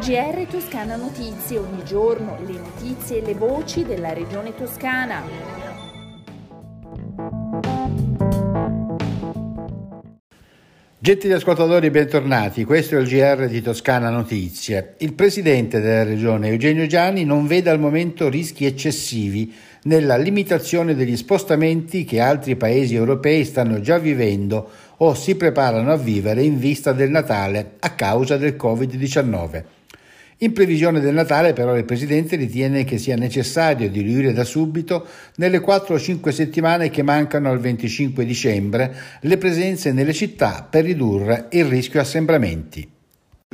GR Toscana Notizie, ogni giorno le notizie e le voci della regione toscana. Gentili ascoltatori, bentornati. Questo è il GR di Toscana Notizie. Il presidente della regione, Eugenio Gianni, non vede al momento rischi eccessivi nella limitazione degli spostamenti che altri paesi europei stanno già vivendo o si preparano a vivere in vista del Natale a causa del Covid-19. In previsione del Natale però il Presidente ritiene che sia necessario diluire da subito, nelle 4 o 5 settimane che mancano al 25 dicembre, le presenze nelle città per ridurre il rischio assembramenti.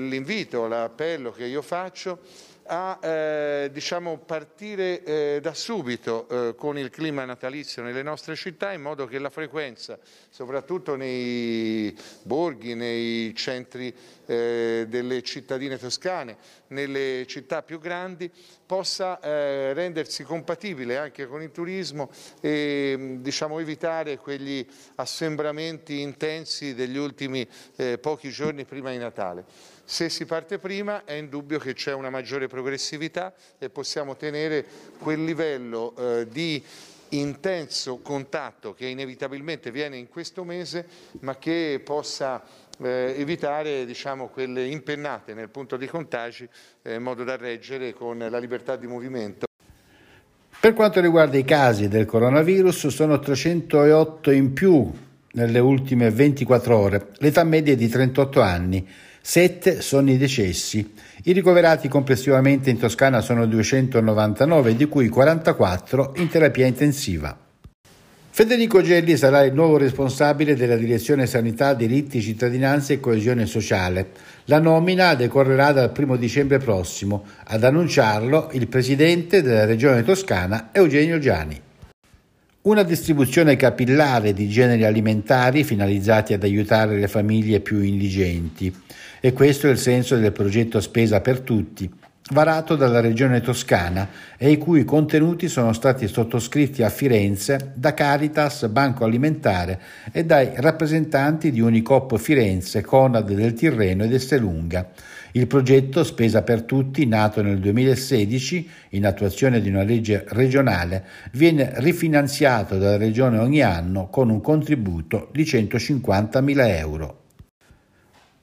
L'invito, l'appello che io faccio a eh, diciamo, partire eh, da subito eh, con il clima natalizio nelle nostre città in modo che la frequenza, soprattutto nei borghi, nei centri eh, delle cittadine toscane, nelle città più grandi, possa eh, rendersi compatibile anche con il turismo e diciamo, evitare quegli assembramenti intensi degli ultimi eh, pochi giorni prima di Natale. Se si parte prima è indubbio che c'è una maggiore progressività e possiamo tenere quel livello eh, di intenso contatto che inevitabilmente viene in questo mese ma che possa eh, evitare diciamo, quelle impennate nel punto di contagi eh, in modo da reggere con la libertà di movimento. Per quanto riguarda i casi del coronavirus sono 308 in più nelle ultime 24 ore, l'età media è di 38 anni. Sette sono i decessi. I ricoverati complessivamente in Toscana sono 299, di cui 44 in terapia intensiva. Federico Gelli sarà il nuovo responsabile della Direzione Sanità, Diritti, Cittadinanza e Coesione Sociale. La nomina decorrerà dal 1 dicembre prossimo. Ad annunciarlo il presidente della Regione Toscana, Eugenio Giani. Una distribuzione capillare di generi alimentari finalizzati ad aiutare le famiglie più indigenti. E questo è il senso del progetto Spesa per Tutti, varato dalla Regione Toscana e i cui contenuti sono stati sottoscritti a Firenze da Caritas, Banco Alimentare e dai rappresentanti di Unicop Firenze, Conad del Tirreno ed Estelunga. Il progetto Spesa per Tutti, nato nel 2016 in attuazione di una legge regionale, viene rifinanziato dalla Regione ogni anno con un contributo di 150.000 euro.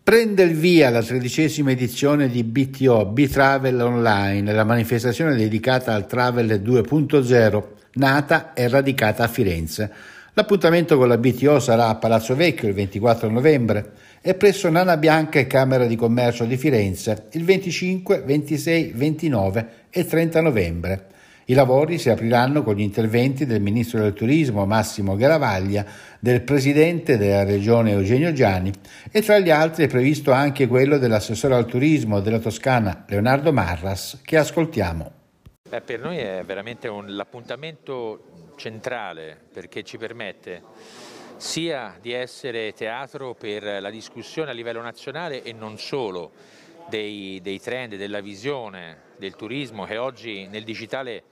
Prende il via la tredicesima edizione di BTO, B-Travel Online, la manifestazione dedicata al Travel 2.0, nata e radicata a Firenze. L'appuntamento con la BTO sarà a Palazzo Vecchio il 24 novembre e presso Nana Bianca e Camera di Commercio di Firenze il 25, 26, 29 e 30 novembre. I lavori si apriranno con gli interventi del Ministro del Turismo Massimo Garavaglia, del Presidente della Regione Eugenio Giani e tra gli altri è previsto anche quello dell'assessore al turismo della Toscana Leonardo Marras che ascoltiamo. Beh, per noi è veramente un, l'appuntamento centrale perché ci permette sia di essere teatro per la discussione a livello nazionale e non solo dei, dei trend, della visione del turismo che oggi nel digitale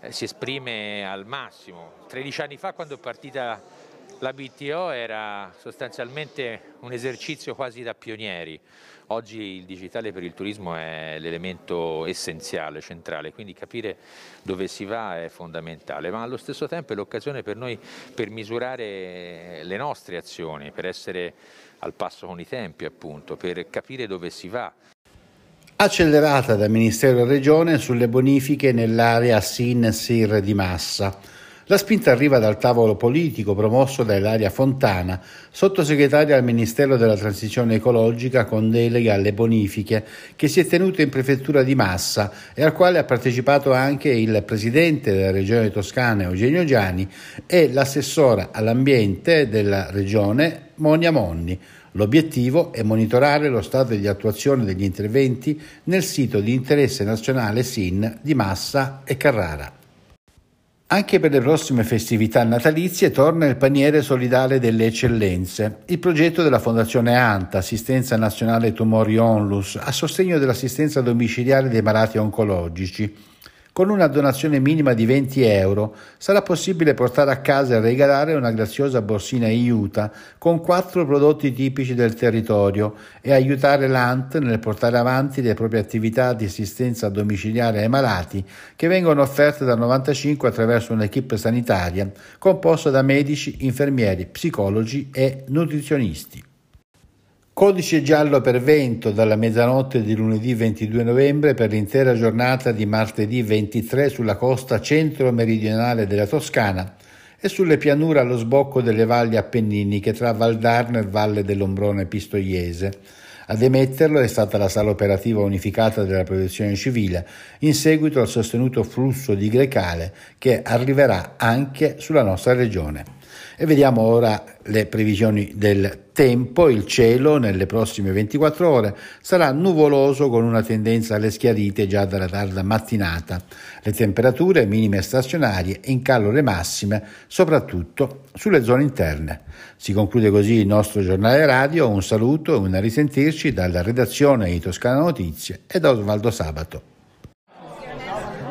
eh, si esprime al massimo. 13 anni fa quando è partita la BTO era sostanzialmente un esercizio quasi da pionieri, oggi il digitale per il turismo è l'elemento essenziale, centrale, quindi capire dove si va è fondamentale, ma allo stesso tempo è l'occasione per noi per misurare le nostre azioni, per essere al passo con i tempi appunto, per capire dove si va. Accelerata da Ministero e Regione sulle bonifiche nell'area SIN-SIR di Massa. La spinta arriva dal tavolo politico promosso da Ilaria Fontana, sottosegretaria al Ministero della Transizione Ecologica con delega alle bonifiche, che si è tenuto in prefettura di Massa e al quale ha partecipato anche il presidente della Regione Toscana Eugenio Giani e l'assessora all'ambiente della Regione Monia Monni. L'obiettivo è monitorare lo stato di attuazione degli interventi nel sito di interesse nazionale SIN di Massa e Carrara. Anche per le prossime festività natalizie torna il paniere solidale delle eccellenze, il progetto della Fondazione ANTA, Assistenza Nazionale Tumori Onlus, a sostegno dell'assistenza domiciliare dei malati oncologici. Con una donazione minima di 20 euro sarà possibile portare a casa e regalare una graziosa borsina Iuta con quattro prodotti tipici del territorio e aiutare l'ANT nel portare avanti le proprie attività di assistenza domiciliare ai malati che vengono offerte dal 95 attraverso un'equipe sanitaria composta da medici, infermieri, psicologi e nutrizionisti. Codice giallo per vento dalla mezzanotte di lunedì 22 novembre per l'intera giornata di martedì 23 sulla costa centro-meridionale della Toscana e sulle pianure allo sbocco delle valli appenniniche tra Valdarno e Valle dell'Ombrone Pistoiese. Ad emetterlo è stata la sala operativa unificata della protezione civile, in seguito al sostenuto flusso di Grecale che arriverà anche sulla nostra regione. E vediamo ora le previsioni del tempo. Il cielo nelle prossime 24 ore sarà nuvoloso con una tendenza alle schiarite già dalla tarda mattinata. Le temperature minime stazionarie in calore massime, soprattutto sulle zone interne. Si conclude così il nostro giornale radio. Un saluto e una risentirci dalla redazione di Toscana Notizie e da Osvaldo Sabato.